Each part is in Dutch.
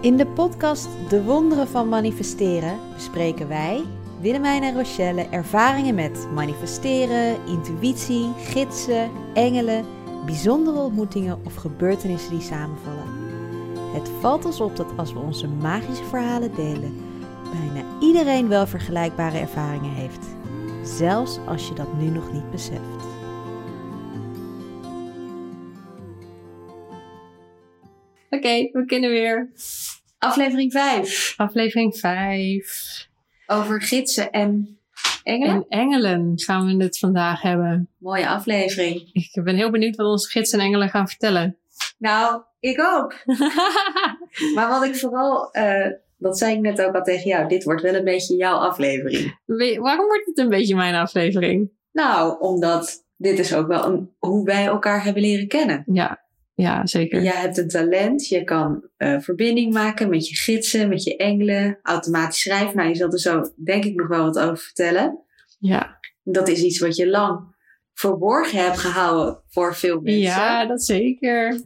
In de podcast De Wonderen van Manifesteren bespreken wij, Willemijn en Rochelle, ervaringen met manifesteren, intuïtie, gidsen, engelen, bijzondere ontmoetingen of gebeurtenissen die samenvallen. Het valt ons op dat als we onze magische verhalen delen, bijna iedereen wel vergelijkbare ervaringen heeft. Zelfs als je dat nu nog niet beseft. Oké, we kunnen weer. Aflevering 5 Aflevering 5. over gidsen en engelen. En engelen gaan we het vandaag hebben. Mooie aflevering. Ik ben heel benieuwd wat onze gids en engelen gaan vertellen. Nou, ik ook. Maar wat ik vooral, eh, dat zei ik net ook al tegen jou, dit wordt wel een beetje jouw aflevering. We- Waarom wordt het een beetje mijn aflevering? Nou, omdat dit is ook wel een, hoe wij elkaar hebben leren kennen. Ja, ja zeker. Jij hebt een talent, je kan eh, verbinding maken met je gidsen, met je engelen, automatisch schrijven. Nou, je zult er zo denk ik nog wel wat over vertellen. Ja, Dat is iets wat je lang verborgen hebt gehouden voor veel mensen. ja dat zeker.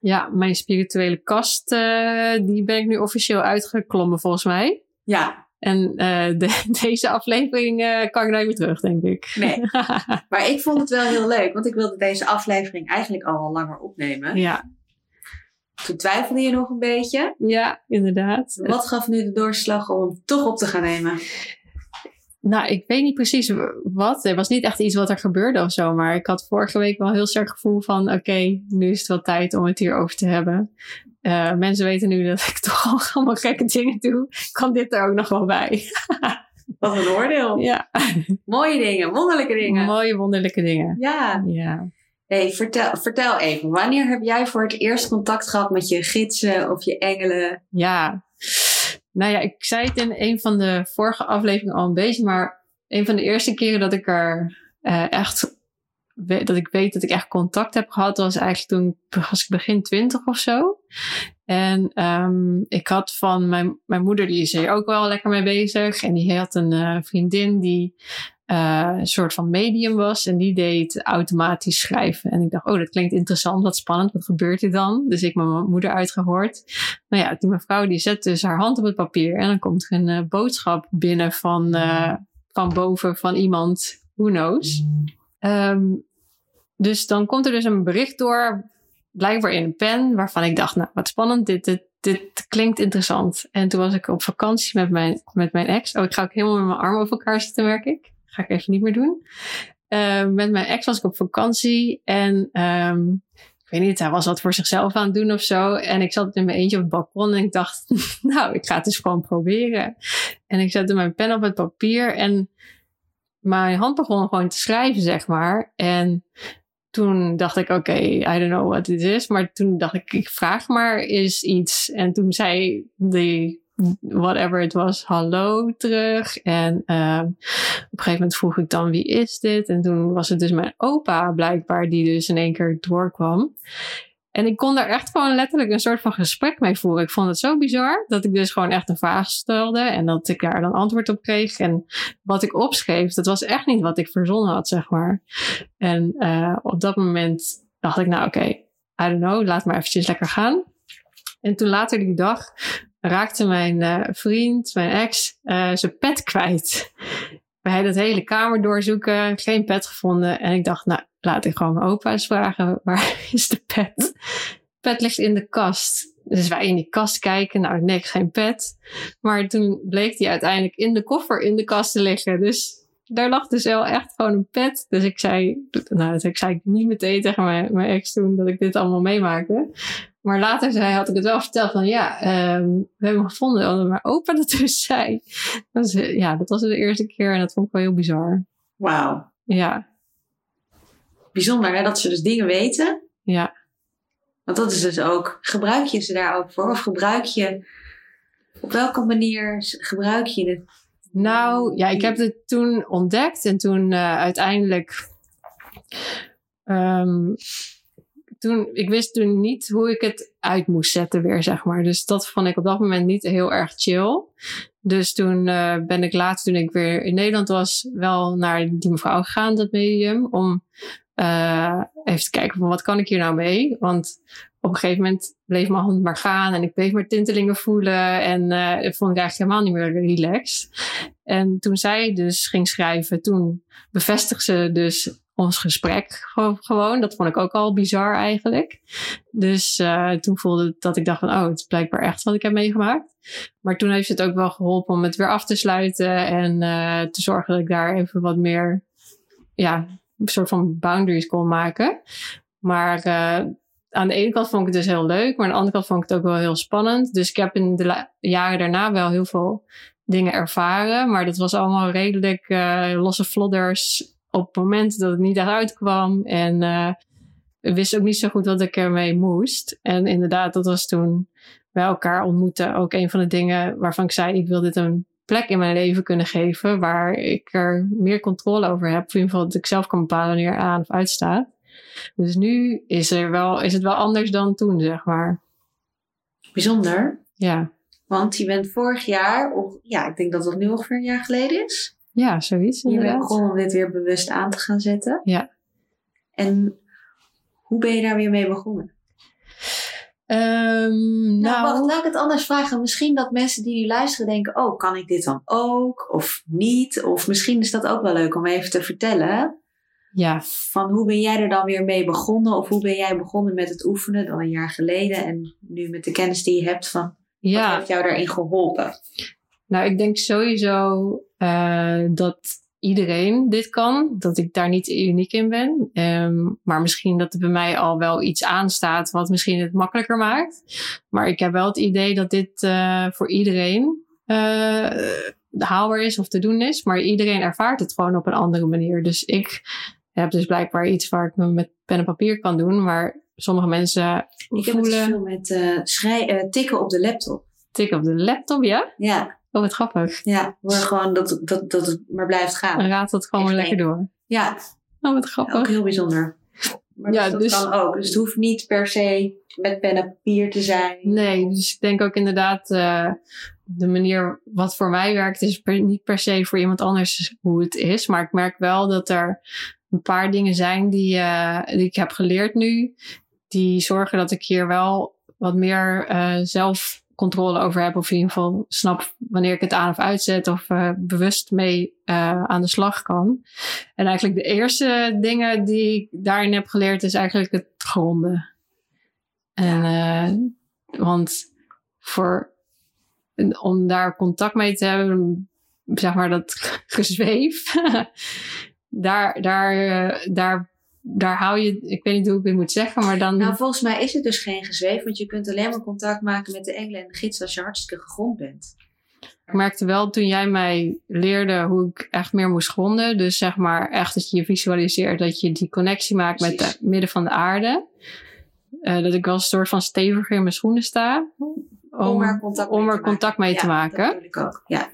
Ja, mijn spirituele kast, eh, die ben ik nu officieel uitgeklommen volgens mij. ja En eh, de- deze aflevering eh, kan ik nooit meer terug, denk ik. nee. Maar ik vond het wel heel leuk, want ik wilde deze aflevering eigenlijk al wel langer opnemen. ja, Toen twijfelde je nog een beetje. ja, inderdaad. Wat gaf nu de doorslag om hem toch op te gaan nemen? Nou, ik weet niet precies wat. Er was niet echt iets wat er gebeurde of zo. Maar ik had vorige week wel heel sterk gevoel van... Oké, nu is het wel tijd om het hierover te hebben. Eh, mensen weten nu dat ik toch al allemaal gekke dingen doe. Kan dit er ook nog wel bij? Wat een oordeel. Ja, Mooie dingen, wonderlijke dingen. mooie wonderlijke dingen. Ja. Ja. Hey, vertel, vertel even, wanneer heb jij voor het eerst contact gehad met je gidsen of je engelen? Ja. Nou ja, ik zei het in een van de vorige afleveringen al een beetje. Maar een van de eerste keren dat ik er eh, echt... Dat ik weet dat ik echt contact heb gehad, was eigenlijk toen was ik begin twintig of zo. En ehm, ik had van mijn, mijn moeder, die is hier ook wel lekker mee bezig. En die had een eh, vriendin die eh, een soort van medium was. En die deed automatisch schrijven. En ik dacht, oh, dat klinkt interessant, wat spannend. Wat gebeurt er dan? Dus ik met mijn moeder uitgehoord. Nou ja, die mevrouw die zet dus haar hand op het papier. En dan komt er een eh, boodschap binnen van, van boven van iemand. Who knows? Ehm, dus dan komt er dus een bericht door, blijkbaar in een pen, waarvan ik dacht, nou wat spannend, dit, dit, dit klinkt interessant. En toen was ik op vakantie met mijn, met mijn ex. Oh, ik ga ook helemaal met mijn armen over elkaar zitten, merk ik. Ga ik even niet meer doen. Eh, met mijn ex was ik op vakantie en ehm, ik weet niet, hij was wat voor zichzelf aan het doen of zo. En ik zat in mijn eentje op het balkon en ik dacht, nou, ik ga het dus gewoon proberen. En ik zette mijn pen op het papier en mijn hand begon gewoon te schrijven, zeg maar. En toen dacht ik, oké, I don't know what it is. Maar toen dacht ik, ik vraag maar eens iets. En toen zei die, whatever het was, hallo terug. En ehm, op een gegeven moment vroeg ik dan, wie is dit? En toen was het dus mijn opa blijkbaar, die dus in één keer doorkwam. En ik kon daar echt gewoon letterlijk een soort van gesprek mee voeren. Ik vond het zo bizar dat ik dus gewoon echt een vraag stelde en dat ik daar dan antwoord op kreeg. En wat ik opschreef, dat was echt niet wat ik verzonnen had, zeg maar. En eh, op dat moment dacht ik, nou oké, I don't know, laat maar eventjes lekker gaan. En toen later die dag raakte mijn eh, vriend, mijn ex, eh, zijn pet kwijt. Wij hadden het hele kamer doorzoeken, geen pet gevonden. En ik dacht, nou, laat ik gewoon mijn opa eens vragen, waar is de pet? Pet ligt in de kast. Dus wij in die kast kijken, nou niks, geen pet. Maar toen bleek die uiteindelijk in de koffer in de kast te liggen. Dus daar lag dus wel echt gewoon een pet. Dus ik zei, nou dat ik zei niet meteen tegen mijn, mijn ex toen dat ik dit allemaal meemaakte. Maar later zei, had ik het wel verteld van ja, ehm, we hebben hem gevonden. Omdat mijn opa dat dus zei. Dus, ja, dat was de eerste keer en dat vond ik wel heel bizar. Wauw. Ja, Bijzonder hè, dat ze dus dingen weten. ja. Want dat is dus ook, gebruik je ze daar ook voor? Of gebruik je, op welke manier gebruik je het? Nou, ja, ik heb het toen ontdekt en toen eh, uiteindelijk. ehm, toen, ik wist toen niet hoe ik het uit moest zetten weer, zeg maar. Dus dat vond ik op dat moment niet heel erg chill. Dus toen eh, ben ik later, toen ik weer in Nederland was, wel naar die mevrouw gegaan, dat medium, om eh, even kijken van wat kan ik hier nou mee? Want op een gegeven moment bleef mijn hand maar gaan en ik bleef maar tintelingen voelen. En uh, dat vond ik eigenlijk helemaal niet meer relaxed. En toen zij dus ging schrijven, toen bevestigde ze dus ons gesprek gewoon. Dat vond ik ook al bizar eigenlijk. Dus uh, toen voelde dat ik dacht van, oh, het is blijkbaar echt wat ik heb meegemaakt. Maar toen heeft het ook wel geholpen om het weer af te sluiten en te zorgen dat ik daar even wat meer, ja, een soort van boundaries kon maken. Maar uh, aan de ene kant vond ik het dus heel leuk, maar aan de andere kant vond ik het ook wel heel spannend. Dus ik heb in de jaren daarna wel heel veel dingen ervaren, maar dat was allemaal redelijk losse flodders op het moment dat het niet eruit kwam. En uh, wist ook niet zo goed wat ik ermee moest. En inderdaad, dat was toen wij elkaar ontmoeten ook een van de dingen waarvan ik zei: ik wil dit een plek in mijn leven kunnen geven waar ik er meer controle over heb. In ieder geval dat ik zelf kan bepalen wanneer aan of uitstaat. Dus nu is, er wel, is het wel anders dan toen, zeg maar. Bijzonder. Ja. Want je bent vorig jaar, of ja, ik denk dat het nu ongeveer een jaar geleden is. Ja, zoiets. Je bent begonnen om dit weer bewust aan te gaan zetten. Ja. En hoe ben je daar weer mee begonnen? Um, nou, nou, wacht, laat ik het anders vragen. Misschien dat mensen die nu luisteren denken: Oh, kan ik dit dan ook? Of niet? Of misschien is dat ook wel leuk om even te vertellen. Ja. Van hoe ben jij er dan weer mee begonnen? Of hoe ben jij begonnen met het oefenen dan een jaar geleden? En nu met de kennis die je hebt van ja. wat heeft jou daarin geholpen? Nou, ik denk sowieso uh, dat iedereen dit kan. Dat ik daar niet uniek in ben. Um, maar misschien dat er bij mij al wel iets aanstaat wat misschien het makkelijker maakt. Maar ik heb wel het idee dat dit uh, voor iedereen uh, haalbaar is of te doen is. Maar iedereen ervaart het gewoon op een andere manier. Dus ik heb dus blijkbaar iets waar ik me met pen en papier kan doen. Maar sommige mensen ik voelen... heb het veel met uh, schrij- tikken op de laptop. Tikken op de laptop, ja? Ja. Oh, wat grappig. Ja, gewoon dat, dat, dat het maar blijft gaan. En raadt het gewoon weer lekker door. Ja. Oh, wat grappig. Ook heel bijzonder. Maar ja, dus dat dus, kan ook. Dus het hoeft niet per se met pen en papier te zijn. Nee, dus ik denk ook inderdaad uh, de manier wat voor mij werkt is per, niet per se voor iemand anders hoe het is. Maar ik merk wel dat er een paar dingen zijn die, uh, die ik heb geleerd nu. Die zorgen dat ik hier wel wat meer uh, zelf controle over heb. Of in ieder geval snap wanneer ik het aan of uitzet. Of uh, bewust mee uh, aan de slag kan. En eigenlijk de eerste dingen die ik daarin heb geleerd is eigenlijk het gronden. En, uh, want voor, om daar contact mee te hebben, zeg maar dat gezweef. daar, daar, daar daar hou je, ik weet niet hoe ik het moet zeggen, maar dan. Nou, volgens mij is het dus geen gezweef, want je kunt alleen maar contact maken met de engelen en de gids als je hartstikke gegrond bent. Ik merkte wel toen jij mij leerde hoe ik echt meer moest gronden. Dus zeg maar echt dat je je visualiseert, dat je die connectie maakt Precies. met het midden van de aarde. Uh, dat ik wel een soort van steviger in mijn schoenen sta. Om, om er contact om mee, er te, contact maken. mee te ja, maken. Dat wil ik ook, ja.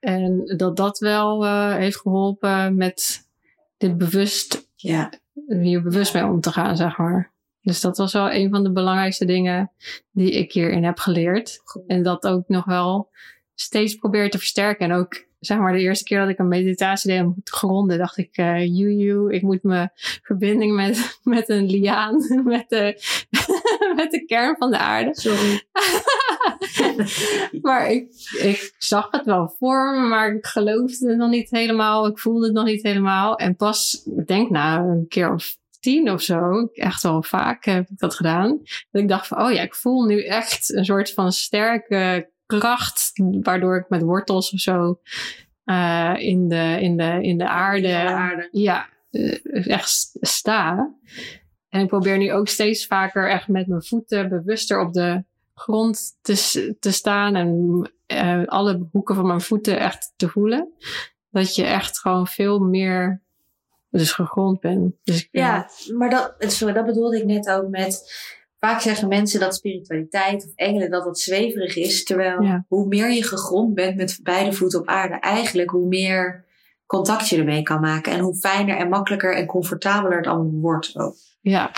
En dat dat wel uh, heeft geholpen met dit bewust ja hier bewust mee om te gaan, zeg maar. Dus dat was wel een van de belangrijkste dingen die ik hierin heb geleerd. Goed. En dat ook nog wel steeds probeer te versterken. En ook, zeg maar, de eerste keer dat ik een meditatie deed om te gronden, dacht ik, uh, you, ik moet mijn verbinding met, met een liaan, met de, met de kern van de aarde. Sorry. maar ik, ik zag het wel voor me, maar ik geloofde het nog niet helemaal. Ik voelde het nog niet helemaal. En pas, ik denk na een keer of tien of zo, echt wel vaak heb ik dat gedaan. Dat ik dacht van, oh ja, ik voel nu echt een soort van sterke kracht, waardoor ik met wortels of zo uh, in, de, in, de, in de aarde, de aarde. ja, uh, echt sta. En ik probeer nu ook steeds vaker echt met mijn voeten bewuster op de grond te, te staan en uh, alle hoeken van mijn voeten echt te voelen. Dat je echt gewoon veel meer dus gegrond bent. Dus ja, maar dat, sorry, dat bedoelde ik net ook met. Vaak zeggen mensen dat spiritualiteit of engelen dat dat zweverig is. Terwijl Ja. hoe meer je gegrond bent met beide voeten op aarde, eigenlijk hoe meer contact je ermee kan maken. En hoe fijner en makkelijker en comfortabeler het allemaal wordt ook. Ja,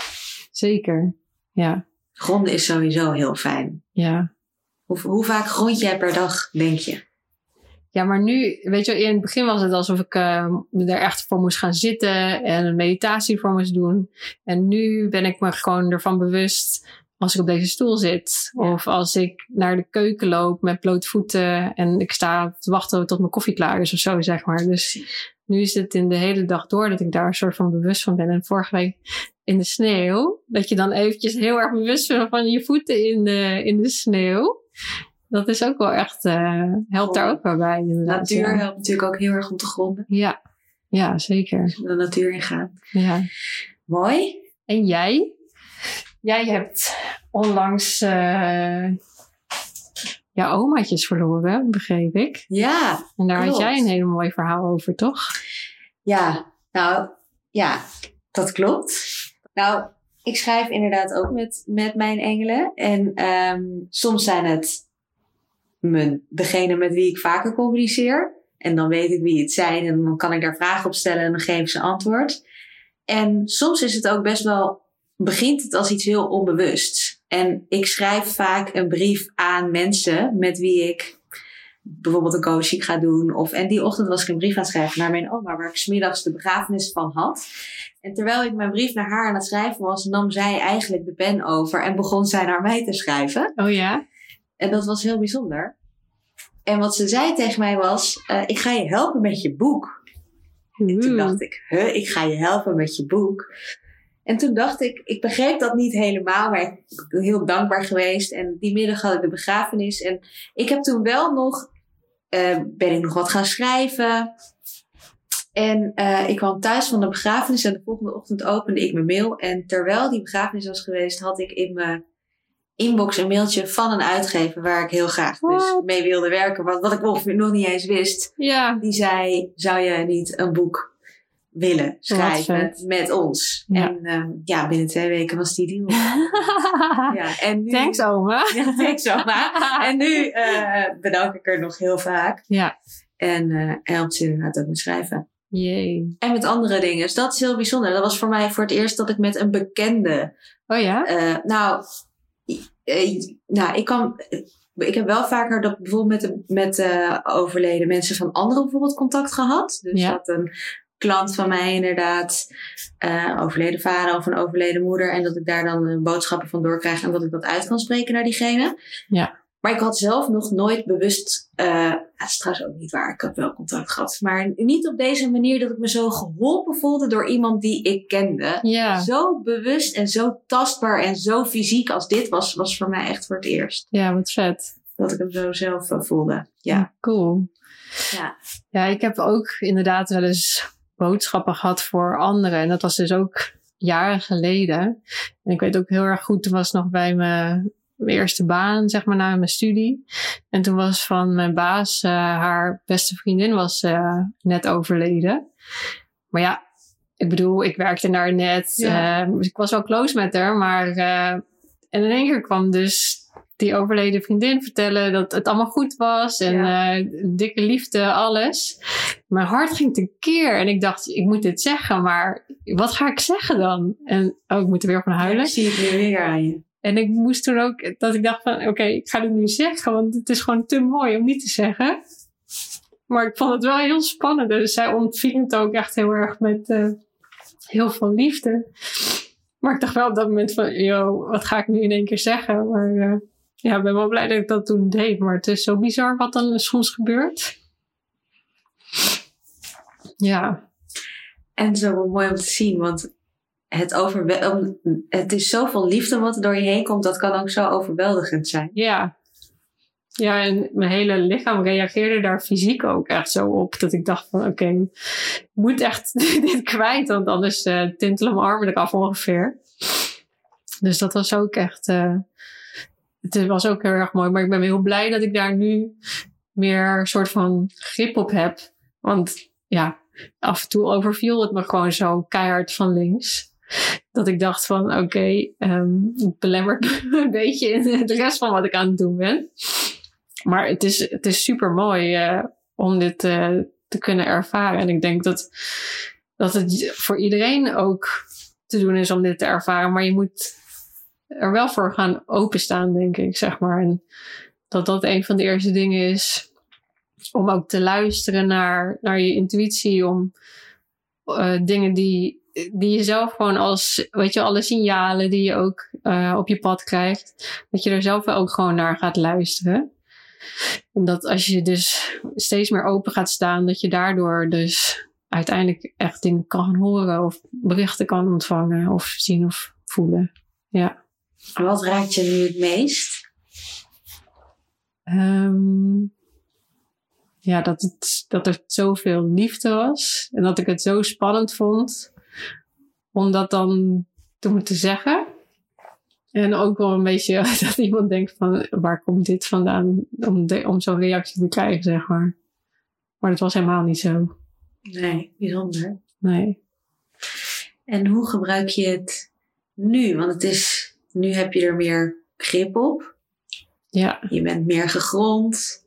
zeker. Ja, Gronden is sowieso heel fijn. ja. Hoe, hoe vaak grond jij per dag, denk je? Ja, maar nu, weet je, in het begin was het alsof ik uh, er echt voor moest gaan zitten en een meditatie voor moest doen. En nu ben ik me gewoon ervan bewust als ik op deze stoel zit. Of als ik naar de keuken loop met blote voeten en ik sta te wachten tot mijn koffie klaar is of zo, zeg maar. Dus nu is het in de hele dag door dat ik daar een soort van bewust van ben. En vorige week in de sneeuw, dat je dan eventjes heel erg bewust bent van je voeten in de, in de sneeuw. Dat is ook wel echt, uh, helpt daar ook wel bij. Natuur helpt natuurlijk ook heel erg om te gronden. Ja, ja zeker. De natuur ingaan. Ja. Mooi. En jij? Jij hebt onlangs uh, jouw omaatjes verloren, begreep ik. Ja. En daar klopt. had jij een hele mooi verhaal over, toch? Ja, nou ja, dat klopt. Nou, ik schrijf inderdaad ook met, met mijn engelen. En um, soms zijn het mijn, degene met wie ik vaker communiceer. En dan weet ik wie het zijn en dan kan ik daar vragen op stellen en dan geven ze antwoord. En soms is het ook best wel, begint het als iets heel onbewust. En ik schrijf vaak een brief aan mensen met wie ik bijvoorbeeld een coaching ga doen. Of, en die ochtend was ik een brief aan het schrijven naar mijn oma, waar ik smiddags de begrafenis van had. En terwijl ik mijn brief naar haar aan het schrijven was, nam zij eigenlijk de pen over en begon zij naar mij te schrijven. Oh ja? En dat was heel bijzonder. En wat ze zei tegen mij was: uh, Ik ga je helpen met je boek. En toen dacht ik: Huh, ik ga je helpen met je boek. En toen dacht ik: Ik begreep dat niet helemaal, maar ik ben heel dankbaar geweest. En die middag had ik de begrafenis. En ik heb toen wel nog, uh, ben ik nog wat gaan schrijven. En uh, ik kwam thuis van de begrafenis en de volgende ochtend opende ik mijn mail. En terwijl die begrafenis was geweest, had ik in mijn inbox een mailtje van een uitgever waar ik heel graag dus mee wilde werken. Wat, wat ik ongeveer nog niet eens wist. Ja. Die zei, zou je niet een boek willen schrijven met ons? Ja. En uh, ja, binnen twee weken was die deal. ja, en nu, Thanks oma. Ja, thanks oma. en nu uh, bedank ik er nog heel vaak. Ja. En uh, helpt ze inderdaad ook met schrijven. Jee. En met andere dingen. Dus dat is heel bijzonder. Dat was voor mij voor het eerst dat ik met een bekende... Oh ja? Uh, nou, nou, ik kan... Ik heb wel vaker dat bijvoorbeeld met, de, met overleden mensen van anderen bijvoorbeeld contact gehad. Dus Ja. dat een klant van mij inderdaad uh, overleden vader of een overleden moeder. En dat ik daar dan boodschappen van doorkrijg en dat ik dat uit kan spreken naar diegene. Ja. Maar ik had zelf nog nooit bewust, uh, dat is trouwens ook niet waar, ik heb wel contact gehad. Maar niet op deze manier dat ik me zo geholpen voelde door iemand die ik kende. Ja. Zo bewust en zo tastbaar en zo fysiek als dit was, was voor mij echt voor het eerst. Ja, wat vet. Dat ik hem zo zelf uh, voelde. Ja. Cool. Ja. Ja, ik heb ook inderdaad wel eens boodschappen gehad voor anderen. En dat was dus ook jaren geleden. En ik weet ook heel erg goed, toen was nog bij mijn mijn eerste baan, zeg maar, na mijn studie. En toen was van mijn baas, uh, haar beste vriendin was uh, net overleden. Maar ja, ik bedoel, ik werkte daar net. Ja. Uh, dus ik was wel close met haar. Maar en in één keer kwam dus die overleden vriendin vertellen dat het allemaal goed was. En ja. dikke liefde, alles. Mijn hart ging tekeer. En ik dacht, ik moet dit zeggen. Maar wat ga ik zeggen dan? En oh, ik moet er weer van huilen. Ja, zie ik weer aan je. En ik moest toen ook, dat ik dacht van, oké, ik ga dit nu zeggen, want het is gewoon te mooi om niet te zeggen. Maar ik vond het wel heel spannend. Dus zij ontving het ook echt heel erg met uh, heel veel liefde. Maar ik dacht wel op dat moment van, yo, wat ga ik nu in één keer zeggen? Maar uh, ja, ik ben wel blij dat ik dat toen deed. Maar het is zo bizar wat dan soms gebeurt. Ja. En zo mooi om te zien, want het, het is zoveel liefde wat er door je heen komt, dat kan ook zo overweldigend zijn. Ja. Ja, en mijn hele lichaam reageerde daar fysiek ook echt zo op. Dat ik dacht van oké, ik moet echt dit kwijt. Want anders uh, tintelen mijn armen eraf ongeveer. Dus dat was ook echt... Uh, het was ook heel erg mooi. Maar ik ben heel blij dat ik daar nu meer een soort van grip op heb. Want ja, af en toe overviel het me gewoon zo keihard van links dat ik dacht van oké, okay, um, belemmert me een beetje in de rest van wat ik aan het doen ben. Maar het is, het is super mooi uh, om dit uh, te kunnen ervaren. En ik denk dat, dat het voor iedereen ook te doen is om dit te ervaren. Maar je moet er wel voor gaan openstaan, denk ik, zeg maar. En dat dat een van de eerste dingen is om ook te luisteren naar, naar je intuïtie, om eh, dingen die, die je zelf gewoon als, weet je, alle signalen die je ook eh, op je pad krijgt, dat je er zelf ook gewoon naar gaat luisteren. Omdat als je dus steeds meer open gaat staan, dat je daardoor dus uiteindelijk echt dingen kan horen of berichten kan ontvangen of zien of voelen. Ja. Wat raakt je nu het meest? Ehm, ja, dat, het, dat er zoveel liefde was. En dat ik het zo spannend vond om dat dan te moeten zeggen. En ook wel een beetje dat iemand denkt van waar komt dit vandaan om, de, om zo'n reactie te krijgen, zeg maar. Maar dat was helemaal niet zo. Nee, bijzonder. Nee. En hoe gebruik je het nu? Want het is, nu heb je er meer grip op. Ja, Je bent meer gegrond.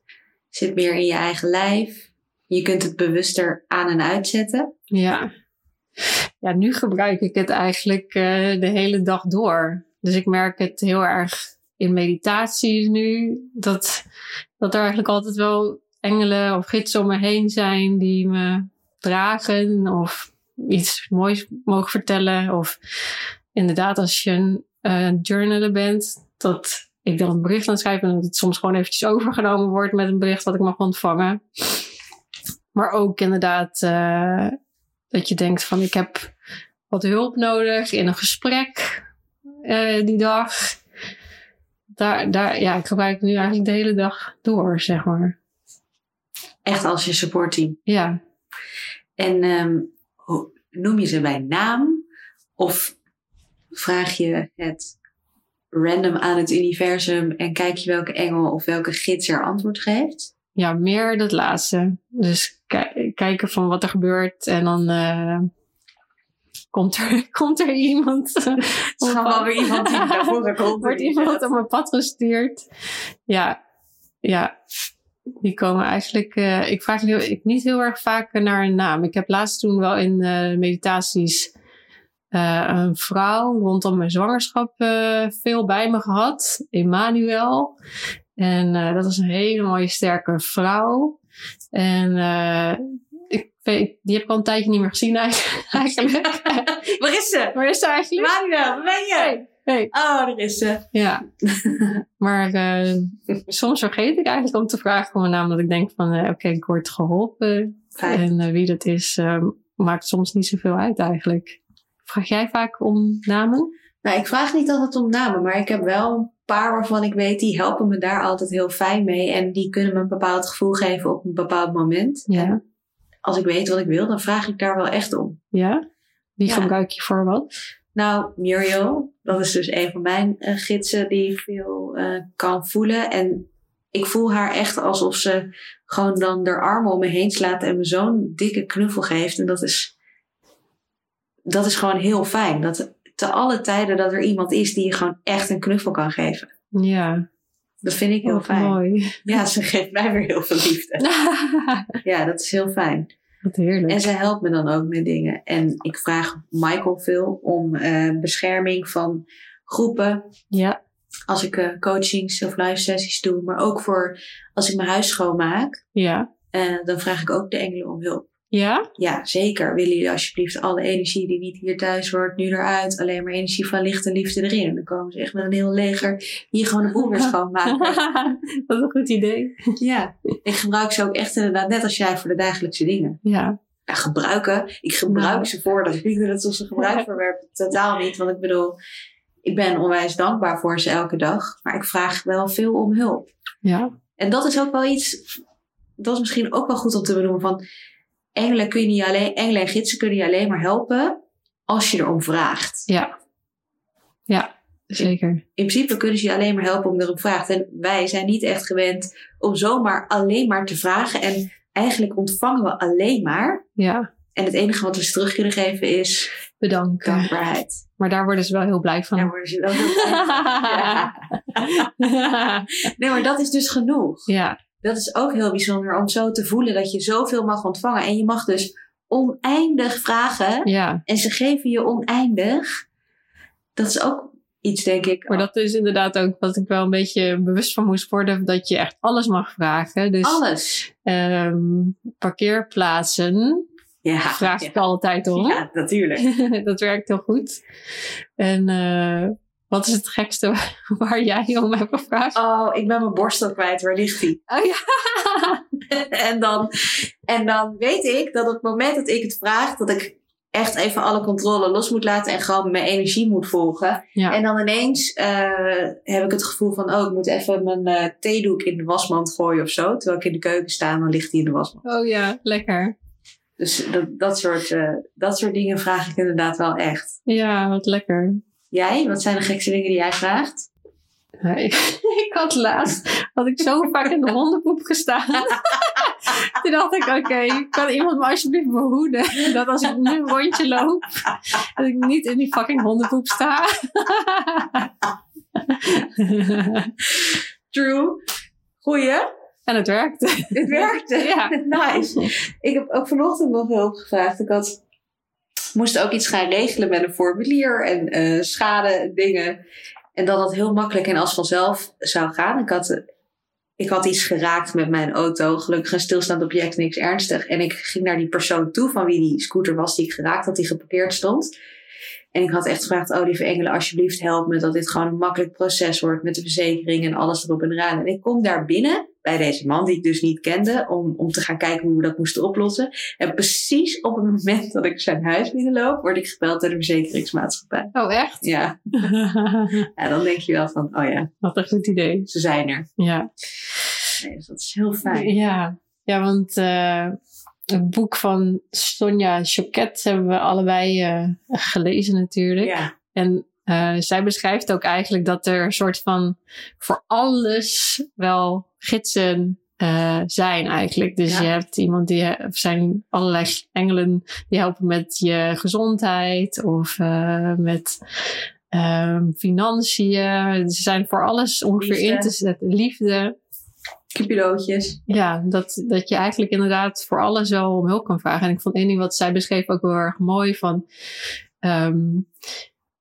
Zit meer in je eigen lijf. Je kunt het bewuster aan en uitzetten. ja. Ja, nu gebruik ik het eigenlijk eh, de hele dag door. Dus ik merk het heel erg in meditaties nu. Dat, dat er eigenlijk altijd wel engelen of gidsen om me heen zijn die me dragen of iets moois mogen vertellen. Of inderdaad, als je een eh, journaler bent, dat ik dan een bericht aan het schrijven en dat het soms gewoon eventjes overgenomen wordt met een bericht wat ik mag ontvangen. Maar ook inderdaad eh, dat je denkt van ik heb wat hulp nodig in een gesprek eh, die dag. Daar, daar, ja, ik gebruik nu eigenlijk de hele dag door, zeg maar. Echt als je supportteam. Ja, En ehm, noem je ze bij naam? Of vraag je het random aan het universum en kijk je welke engel of welke gids er antwoord geeft? ja, meer dat laatste. Dus ki- kijken van wat er gebeurt en dan eh, komt, er, komt er iemand. Het is gewoon weer iemand die naar voren komt. Wordt iemand op mijn pad gestuurd. Ja, ja. Die komen eigenlijk. eh, ik vraag heel, ik niet heel erg vaak naar een naam. Ik heb laatst toen wel in eh, meditaties eh, een vrouw rondom mijn zwangerschap eh, veel bij me gehad. Emmanuel. En eh, dat was een hele mooie, sterke vrouw. En ik die heb ik al een tijdje niet meer gezien eigenlijk. Waar is ze? Waar is ze eigenlijk? Manuel, waar ben je? Hey, hey. Oh, daar is ze. Ja. maar soms vergeet ik eigenlijk om te vragen om een naam. Dat ik denk van, oké, ik word geholpen. Fijn. En wie dat is, maakt soms niet zoveel uit eigenlijk. Vraag jij vaak om namen? Nou, ik vraag niet altijd om namen, maar ik heb wel een paar waarvan ik weet, die helpen me daar altijd heel fijn mee. En die kunnen me een bepaald gevoel geven op een bepaald moment. Ja. En als ik weet wat ik wil, dan vraag ik daar wel echt om. Ja? Wie Ja. gebruik je voor wat? Nou, Muriel, dat is dus een van mijn eh, gidsen die veel eh, kan voelen. En ik voel haar echt alsof ze gewoon dan haar armen om me heen slaat en me zo'n dikke knuffel geeft. En dat is, dat is gewoon heel fijn. Dat te alle tijden dat er iemand is die je gewoon echt een knuffel kan geven. Ja, Dat vind ik heel wat fijn. mooi. Ja, ze geeft mij weer heel veel liefde. Ja, dat is heel fijn. wat heerlijk. En ze helpt me dan ook met dingen. En ik vraag Michael veel om eh, bescherming van groepen. Ja, Als ik eh, coachings of live sessies doe. Maar ook voor als ik mijn huis schoonmaak. ja. eh, dan vraag ik ook de engelen om hulp. Ja? Ja, zeker. Willen jullie alsjeblieft alle energie die niet hier thuis wordt, nu eruit. Alleen maar energie van licht en liefde erin. En dan komen ze echt met een heel leger hier gewoon de boel weer schoonmaken. dat is een goed idee. ja, ik gebruik ze ook echt inderdaad net als jij voor de dagelijkse dingen. Ja, Ja, gebruiken. Ik gebruik Nou. ze voor dat ik niet dat het als een. Totaal niet. Want ik bedoel, ik ben onwijs dankbaar voor ze elke dag. Maar ik vraag wel veel om hulp. ja, En dat is ook wel iets, dat is misschien ook wel goed om te benoemen. Van engelen, kun je niet alleen, engelen en gidsen kunnen je alleen maar helpen als je erom vraagt. ja. Ja, zeker. In principe kunnen ze je alleen maar helpen om erom vraagt. En wij zijn niet echt gewend om zomaar alleen maar te vragen. En eigenlijk ontvangen we alleen maar. Ja, En het enige wat we ze terug kunnen geven is bedanken. dankbaarheid. Maar daar worden ze wel heel blij van. Daar worden ze wel heel blij van. Ja. Nee, maar dat is dus genoeg. ja, Dat is ook heel bijzonder om zo te voelen dat je zoveel mag ontvangen. En je mag dus oneindig vragen. ja, En ze geven je oneindig. Dat is ook iets, denk ik. Maar dat is inderdaad ook wat ik wel een beetje bewust van moest worden. Dat je echt alles mag vragen. Dus Alles. ehm, parkeerplaatsen Ja, vraag ja. ik altijd om. Ja, natuurlijk. dat werkt heel goed. En eh, wat is het gekste waar jij om hebt gevraagd? Oh, ik ben mijn borstel kwijt. Waar ligt die? Oh ja. en, dan, en dan weet ik dat op het moment dat ik het vraag, dat ik echt even alle controle los moet laten en gewoon mijn energie moet volgen. ja. En dan ineens eh, heb ik het gevoel van, oh, ik moet even mijn eh, theedoek in de wasmand gooien of zo. Terwijl ik in de keuken sta dan ligt die in de wasmand. Oh ja, lekker. Dus dat, dat, soort, eh, dat soort dingen vraag ik inderdaad wel echt. Ja, wat lekker. Jij? Wat zijn de gekste dingen die jij vraagt? Ik, had laatst had ik zo vaak in de hondenpoep gestaan. Toen dacht ik, oké, kan iemand me alsjeblieft behoeden dat als ik nu een rondje loop, dat ik niet in die fucking hondenpoep sta. True. Goeie. En het werkte. Dit werkte. Ja. nice. Ik heb ook vanochtend nog hulp gevraagd. Ik had, moest ook iets gaan regelen met een formulier en eh, schade en dingen. En dat dat heel makkelijk en als vanzelf zou gaan. Ik had, ik had iets geraakt met mijn auto. Gelukkig een stilstaand object, niks ernstig. En ik ging naar die persoon toe van wie die scooter was die ik geraakt had, die geparkeerd stond. En ik had echt gevraagd, oh lieve engelen, alsjeblieft help me dat dit gewoon een makkelijk proces wordt met de verzekering en alles erop en eraan. En ik kom daar binnen bij deze man, die ik dus niet kende, om, om te gaan kijken hoe we dat moesten oplossen. En precies op het moment dat ik zijn huis binnenloop, word ik gebeld door de verzekeringsmaatschappij. Oh, echt? Ja, ja dan denk je wel van, oh ja, Wat een goed idee. ze zijn er. Ja. Nee, dus dat is heel fijn. Ja, ja want eh, het boek van Sonja Choquet hebben we allebei eh, gelezen natuurlijk. Ja, En eh, zij beschrijft ook eigenlijk dat er een soort van voor alles wel gidsen eh, zijn eigenlijk. Dus Ja. je hebt iemand die, er zijn allerlei engelen die helpen met je gezondheid of eh, met ehm, financiën. Ze zijn voor alles ongeveer Liefde. in te zetten. Liefde. pilootjes. Ja, dat, dat je eigenlijk inderdaad voor alles wel om hulp kan vragen. En ik vond één ding wat zij beschreef ook heel erg mooi van... ehm,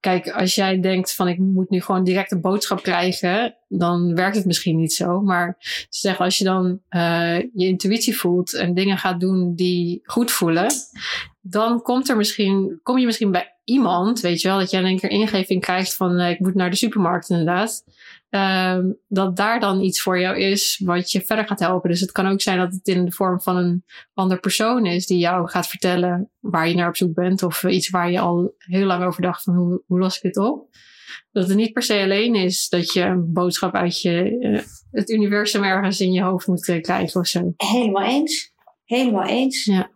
kijk, als jij denkt van ik moet nu gewoon direct een boodschap krijgen, dan werkt het misschien niet zo. Maar ze als je dan eh, je intuïtie voelt en dingen gaat doen die goed voelen, dan komt er misschien, kom je misschien bij iemand, weet je wel, dat jij in één keer ingeving krijgt van eh, ik moet naar de supermarkt inderdaad. Ehm, dat daar dan iets voor jou is wat je verder gaat helpen. Dus het kan ook zijn dat het in de vorm van een ander persoon is die jou gaat vertellen waar je naar op zoek bent. Of iets waar je al heel lang over dacht van hoe, hoe los ik dit op. Dat het niet per se alleen is dat je een boodschap uit je, eh, het universum ergens in je hoofd moet eh, krijgen of zo. Helemaal eens. Helemaal eens. Ja.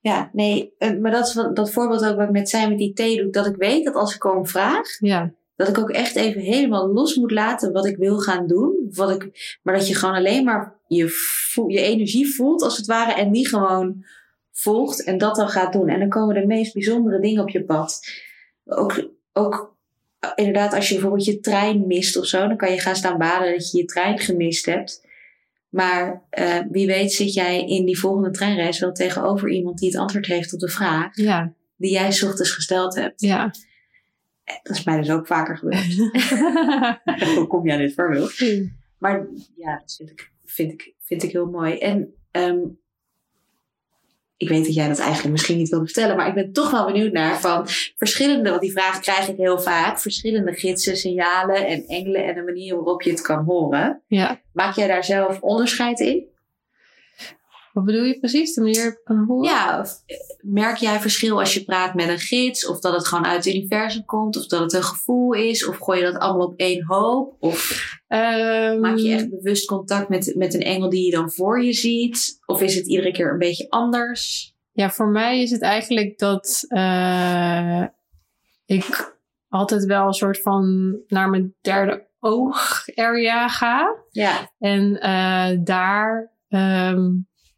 Ja, nee, eh, maar dat is wat, dat voorbeeld ook wat ik net zei met die theedoek. Dat ik weet dat als ik gewoon vraag, Ja, dat ik ook echt even helemaal los moet laten wat ik wil gaan doen. Wat ik, maar dat je gewoon alleen maar je, voel- je energie voelt als het ware en die gewoon volgt en dat dan gaat doen. En dan komen de meest bijzondere dingen op je pad. Ook, ook eh, inderdaad, als je bijvoorbeeld je trein mist of zo, dan kan je gaan staan baden dat je je trein gemist hebt. Maar eh, wie weet zit jij in die volgende treinreis wel tegenover iemand die het antwoord heeft op de vraag ja, die jij ochtends gesteld hebt. ja. Dat is mij dus ook vaker gebeurd. Hoe kom je aan dit voorbeeld? Maar ja, dat vind ik, vind ik, vind ik heel mooi. En ehm, ik weet dat jij dat eigenlijk misschien niet wilde vertellen, maar ik ben toch wel benieuwd naar van verschillende, want die vraag krijg ik heel vaak, verschillende gidsen, signalen en engelen en de manier waarop je het kan horen. ja. Maak jij daar zelf onderscheid in? Wat bedoel je precies? De manier waarop ik kan horen? Ja, eh, merk jij verschil als je praat met een gids? Of dat het gewoon uit het universum komt? Of dat het een gevoel is? Of gooi je dat allemaal op één hoop? Of Ehm, maak je echt bewust contact met, met een engel die je dan voor je ziet? Of is het iedere keer een beetje anders? Ja, voor mij is het eigenlijk dat eh, ik altijd wel een soort van naar mijn derde oog area ga. Ja, En eh, daar, ehm,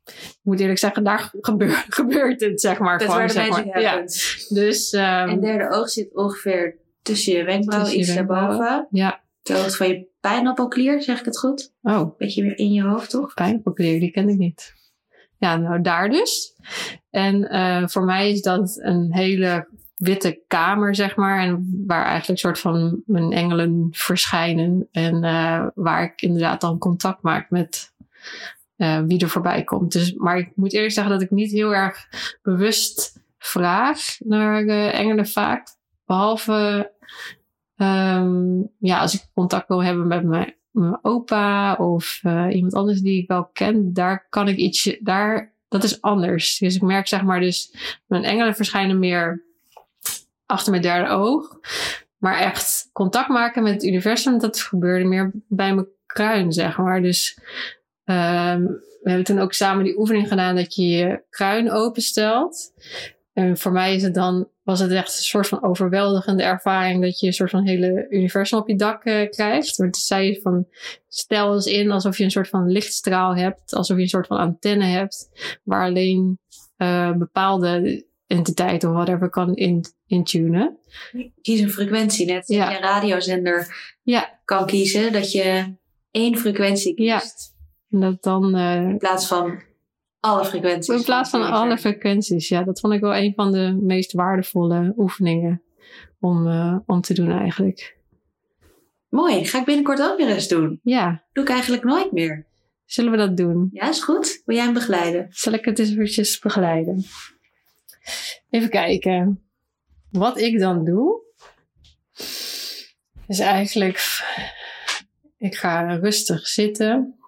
ik moet eerlijk zeggen, daar gebeur, gebeurt het, zeg maar. dat gewoon, zeg maar. Ja, dus ehm, En derde oog zit ongeveer tussen je je iets daarboven. ja, De van je pijnappelklier, zeg ik het goed? oh, Beetje weer in je hoofd, toch? pijnpopulair, die ken ik niet. Ja, nou daar dus. En eh, voor mij is dat een hele witte kamer, zeg maar. En waar eigenlijk een soort van mijn engelen verschijnen. En uh, waar ik inderdaad dan contact maak met uh, wie er voorbij komt. Dus, maar ik moet eerlijk zeggen dat ik niet heel erg bewust vraag naar de engelen vaak. Behalve um, ja, als ik contact wil hebben met mijn, opa of uh, iemand anders die ik wel ken, daar kan ik iets, daar, dat is anders. Dus ik merk zeg maar dus, mijn engelen verschijnen meer achter mijn derde oog. Maar echt contact maken met het universum, dat gebeurde meer bij mijn kruin, zeg maar. Dus um, we hebben toen ook samen die oefening gedaan dat je je kruin openstelt. En voor mij is het dan, was het echt een soort van overweldigende ervaring dat je een soort van hele universum op je dak uh, krijgt. Want zei je van, stel eens in alsof je een soort van lichtstraal hebt, alsof je een soort van antenne hebt, waar alleen uh, bepaalde entiteit of whatever kan in, intunen. Kies een frequentie, net als ja. je een radiozender ja. kan kiezen, dat je één frequentie kiest. Ja. En dat dan... Uh, in plaats van alle frequenties. In plaats van alle frequenties, ja. Dat vond ik wel een van de meest waardevolle oefeningen om, uh, om te doen eigenlijk. Mooi, ga ik binnenkort ook weer eens doen. Ja. Doe ik eigenlijk nooit meer. Zullen we dat doen? Ja, is goed. Wil jij hem begeleiden? Zal ik het eens eventjes begeleiden? Even kijken. Wat ik dan doe, is eigenlijk, ik ga rustig zitten.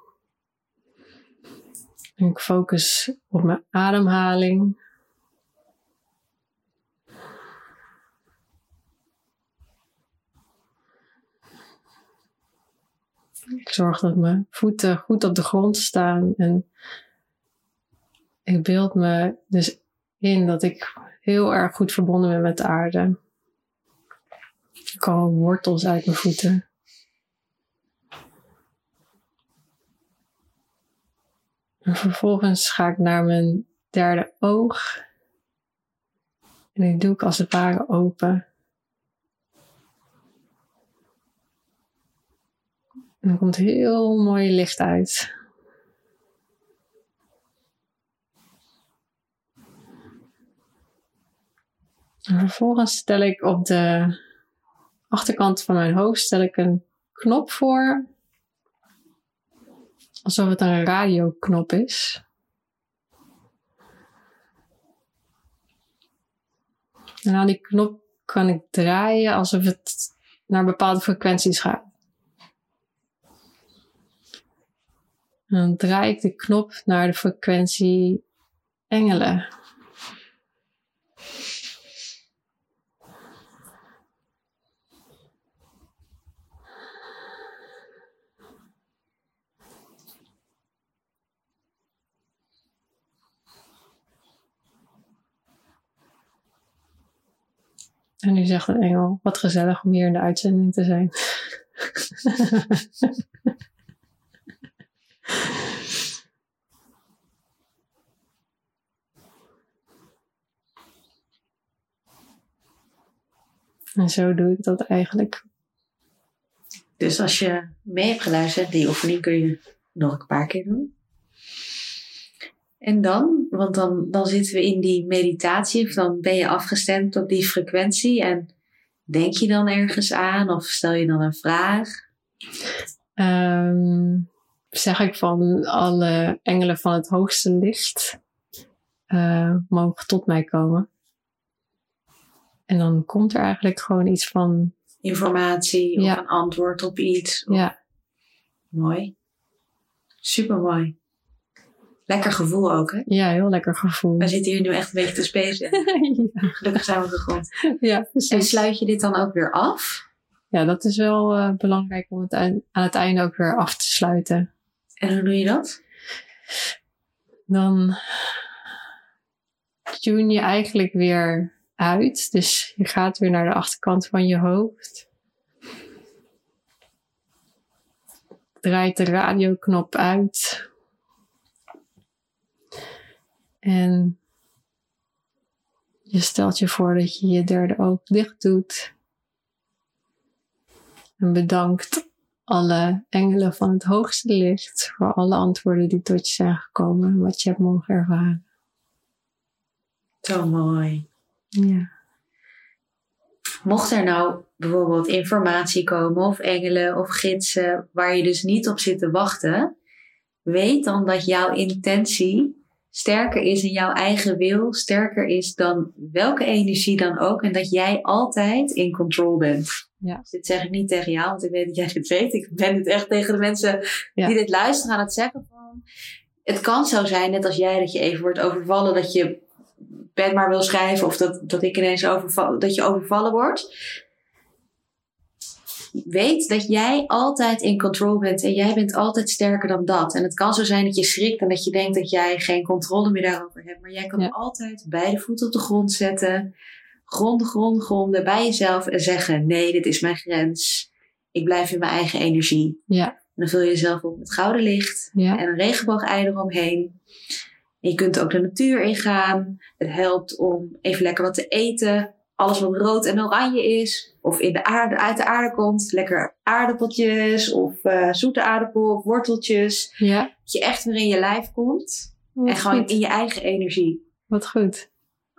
En ik focus op mijn ademhaling. Ik zorg dat mijn voeten goed op de grond staan en ik beeld me dus in dat ik heel erg goed verbonden ben met de aarde. Ik kan wortels uit mijn voeten. En vervolgens ga ik naar mijn derde oog. En die doe ik als het ware open. En er komt heel mooi licht uit. En vervolgens stel ik op de achterkant van mijn hoofd stel ik een knop voor. Alsof het een radioknop is. En aan die knop kan ik draaien alsof het naar bepaalde frequenties gaat. En dan draai ik de knop naar de frequentie engelen. En nu zegt een engel, wat gezellig om hier in de uitzending te zijn. en zo doe ik dat eigenlijk. Dus als je mee hebt geluisterd, die oefening kun je nog een paar keer doen. En dan? Want dan, dan zitten we in die meditatie, of dan ben je afgestemd op die frequentie en denk je dan ergens aan of stel je dan een vraag? Um, zeg ik van alle engelen van het hoogste licht uh, mogen tot mij komen. En dan komt er eigenlijk gewoon iets van. Informatie of een antwoord op iets. Of... Ja. Mooi. Super mooi. Lekker gevoel ook, hè? Ja, heel lekker gevoel. We zitten hier nu echt een beetje te spacen. ja. Gelukkig zijn we gegrond. Ja, precies. En sluit je dit dan ook weer af? Ja, dat is wel uh, belangrijk om het aan, aan het einde ook weer af te sluiten. En hoe doe je dat? Dan tune je eigenlijk weer uit. Dus je gaat weer naar de achterkant van je hoofd. Draait de radioknop uit. En je stelt je voor dat je je derde oog dicht doet. En bedankt alle engelen van het hoogste licht voor alle antwoorden die tot je zijn gekomen en wat je hebt mogen ervaren. Zo mooi. Ja. mocht er nou bijvoorbeeld informatie komen of engelen of gidsen waar je dus niet op zit te wachten, weet dan dat jouw intentie sterker is en jouw eigen wil sterker is dan welke energie dan ook en dat jij altijd in control bent. Ja. Dus dit zeg ik niet tegen jou, want ik weet dat jij dit weet. Ik ben het echt tegen de mensen Ja. die dit luisteren aan het zeggen van... Het kan zo zijn, net als jij, dat je even wordt overvallen, dat je pen maar wil schrijven of dat, dat ik ineens overval, dat je overvallen wordt. Weet dat jij altijd in control bent en jij bent altijd sterker dan dat. En het kan zo zijn dat je schrikt en dat je denkt dat jij geen controle meer daarover hebt. Maar jij kan Ja. altijd beide voeten op de grond zetten, gronden, gronden, gronden bij jezelf en zeggen: Nee, dit is mijn grens. Ik blijf in mijn eigen energie. Ja, En dan vul je jezelf op met gouden licht ja, en een regenboog-ei eromheen. En je kunt ook de natuur ingaan. Het helpt om even lekker wat te eten. Alles wat rood en oranje is, of in de aarde, uit de aarde komt. Lekker aardappeltjes, of eh, zoete aardappel, of worteltjes. ja. Dat je echt weer in je lijf komt. Wat en gewoon goed. in je eigen energie. Wat goed.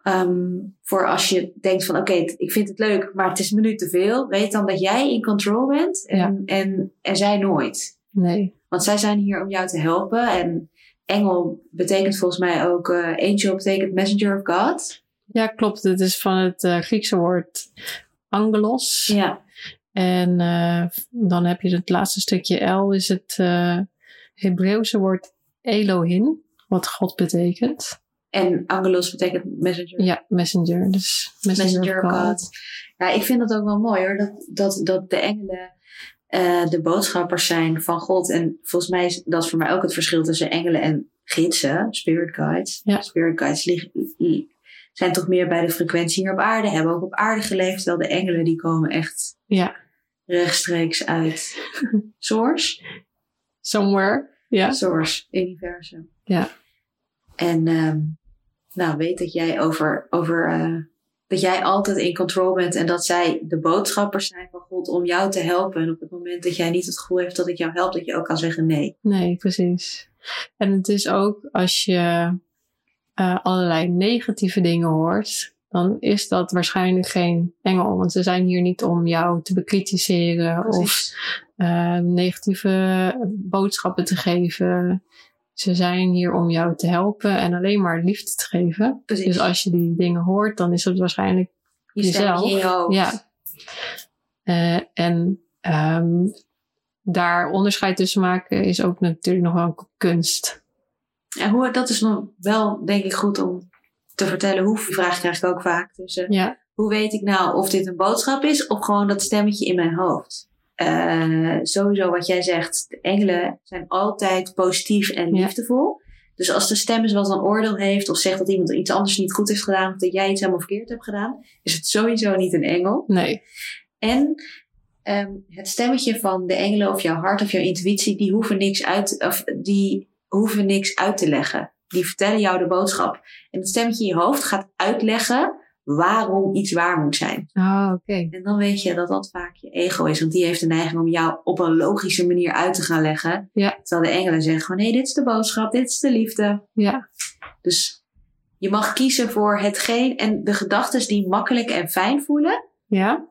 Ehm, voor als je denkt van oké, ik vind het leuk, maar het is me nu te veel. Weet dan dat jij in control bent en, Ja. en, en zij nooit. Nee. Want zij zijn hier om jou te helpen. En engel betekent volgens mij ook, eh, angel betekent messenger of God. Ja, klopt. Het is van het eh, Griekse woord angelos. Ja. En eh, dan heb je het laatste stukje L, is het eh Hebreeuwse woord Elohim, wat God betekent. En angelos betekent messenger. Ja, messenger. Dus messenger, messenger God. God. Ja, ik vind dat ook wel mooi hoor. Dat, dat, dat de engelen de boodschappers zijn van God. En volgens mij is dat voor mij ook het verschil tussen engelen en gidsen, spirit guides. Ja. Spirit guides zijn toch meer bij de frequentie hier op aarde, hebben ook op aarde geleefd. Terwijl de engelen die komen echt Ja, rechtstreeks uit Source. somewhere. Ja, Source, universum. Ja. En ehm, nou, weet dat jij over, over eh, dat jij altijd in control bent en dat zij de boodschappers zijn van God om jou te helpen. En op het moment dat jij niet het gevoel heeft dat ik jou help, dat je ook kan zeggen nee. nee, precies. En het is ook als je eh, allerlei negatieve dingen hoort, dan is dat waarschijnlijk geen engel. Want ze zijn hier niet om jou te bekritiseren of eh, negatieve boodschappen te geven. Ze zijn hier om jou te helpen en alleen maar liefde te geven. Precies. Dus als je die dingen hoort, dan is het waarschijnlijk jezelf. Ja. Eh, en ehm, daar onderscheid tussen maken is ook natuurlijk nog wel kunst. En hoe, dat is nog wel, denk ik, goed om te vertellen. Hoe, die vraag krijg ik ook vaak. Dus, eh, Ja, hoe weet ik nou of dit een boodschap is of gewoon dat stemmetje in mijn hoofd? Eh, sowieso wat jij zegt, de engelen zijn altijd positief en Ja. liefdevol. Dus als de stem eens wat een oordeel heeft of zegt dat iemand iets anders niet goed heeft gedaan of dat jij iets helemaal verkeerd hebt gedaan, is het sowieso niet een engel. nee. En ehm, het stemmetje van de engelen of jouw hart of jouw intuïtie, die hoeven niks uit, of die hoeven niks uit te leggen. Die vertellen jou de boodschap. En het stemmetje in je hoofd gaat uitleggen waarom iets waar moet zijn. Oh, oké. En dan weet je dat dat vaak je ego is. Want die heeft de neiging om jou op een logische manier uit te gaan leggen. Ja. Terwijl de engelen zeggen gewoon, nee, dit is de boodschap, dit is de liefde. Ja, Dus je mag kiezen voor hetgeen en de gedachten die makkelijk en fijn voelen. ja.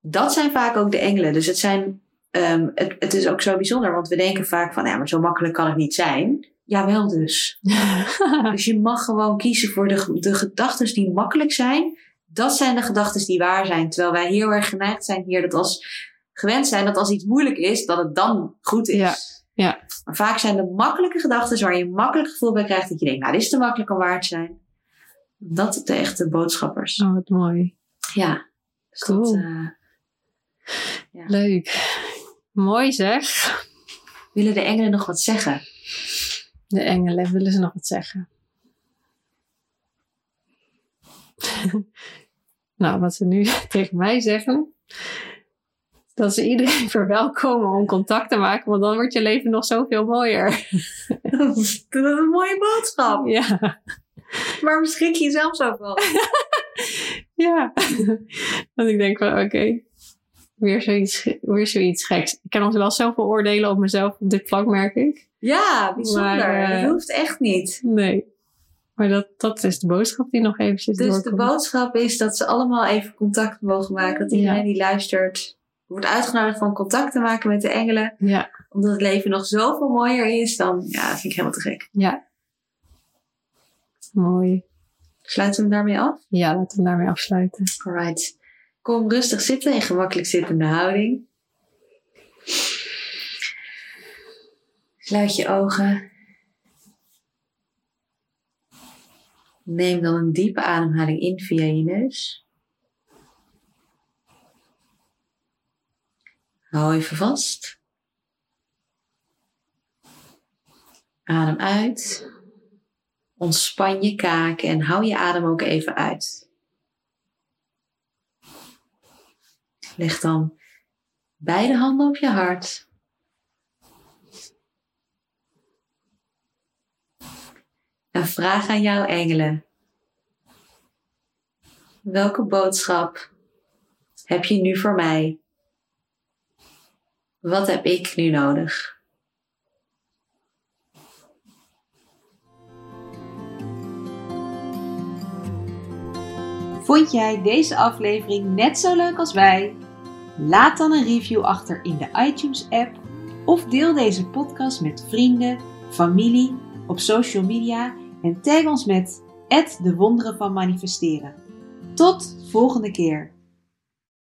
Dat zijn vaak ook de engelen. Dus het, zijn, ehm, het, het is ook zo bijzonder, want we denken vaak van, ja, maar zo makkelijk kan het niet zijn. Jawel dus. Dus je mag gewoon kiezen voor de, de gedachten die makkelijk zijn. Dat zijn de gedachten die waar zijn. Terwijl wij heel erg geneigd zijn hier dat als gewend zijn dat als iets moeilijk is, dat het dan goed is. Ja, ja. Maar vaak zijn de makkelijke gedachten waar je een makkelijk gevoel bij krijgt dat je denkt, nou, dit is te makkelijk om waar te zijn. Dat zijn de echte boodschappers. oh, wat mooi. Ja. Dus Cool. dat, eh, Leuk. Mooi zeg. willen de engelen nog wat zeggen? De engelen, willen ze nog wat zeggen? nou, wat ze nu tegen mij zeggen, dat ze iedereen verwelkomen om contact te maken, want dan wordt je leven nog zoveel mooier. dat is een mooie boodschap. ja, Maar misschien je zelf zo wel. ja. Want ik denk van, oké, weer, zoiets, weer zoiets geks. Ik kan nog wel zoveel oordelen op mezelf op dit vlak, merk ik. Ja, bijzonder. Maar, eh, dat hoeft echt niet. Nee. Maar dat, dat is de boodschap die nog eventjes Dus doorkomt. de boodschap is dat ze allemaal even contact mogen maken. Dat iedereen Ja. die luistert wordt uitgenodigd om contact te maken met de engelen. Ja, Omdat het leven nog zoveel mooier is dan... Ja, dat vind ik helemaal te gek. ja. Mooi. Sluiten we hem daarmee af? Ja, laten we hem daarmee afsluiten. Alright. Kom rustig zitten in gemakkelijk zittende houding. Sluit je ogen. Neem dan een diepe ademhaling in via je neus. Hou even vast. Adem uit. Ontspan je kaken en hou je adem ook even uit. Leg dan beide handen op je hart. En vraag aan jouw engelen. Welke boodschap heb je nu voor mij? Wat heb ik nu nodig? Vond jij deze aflevering net zo leuk als wij? Laat dan een review achter in de iTunes app of deel deze podcast met vrienden, familie, op social media en tag ons met de wonderen van manifesteren. Tot volgende keer.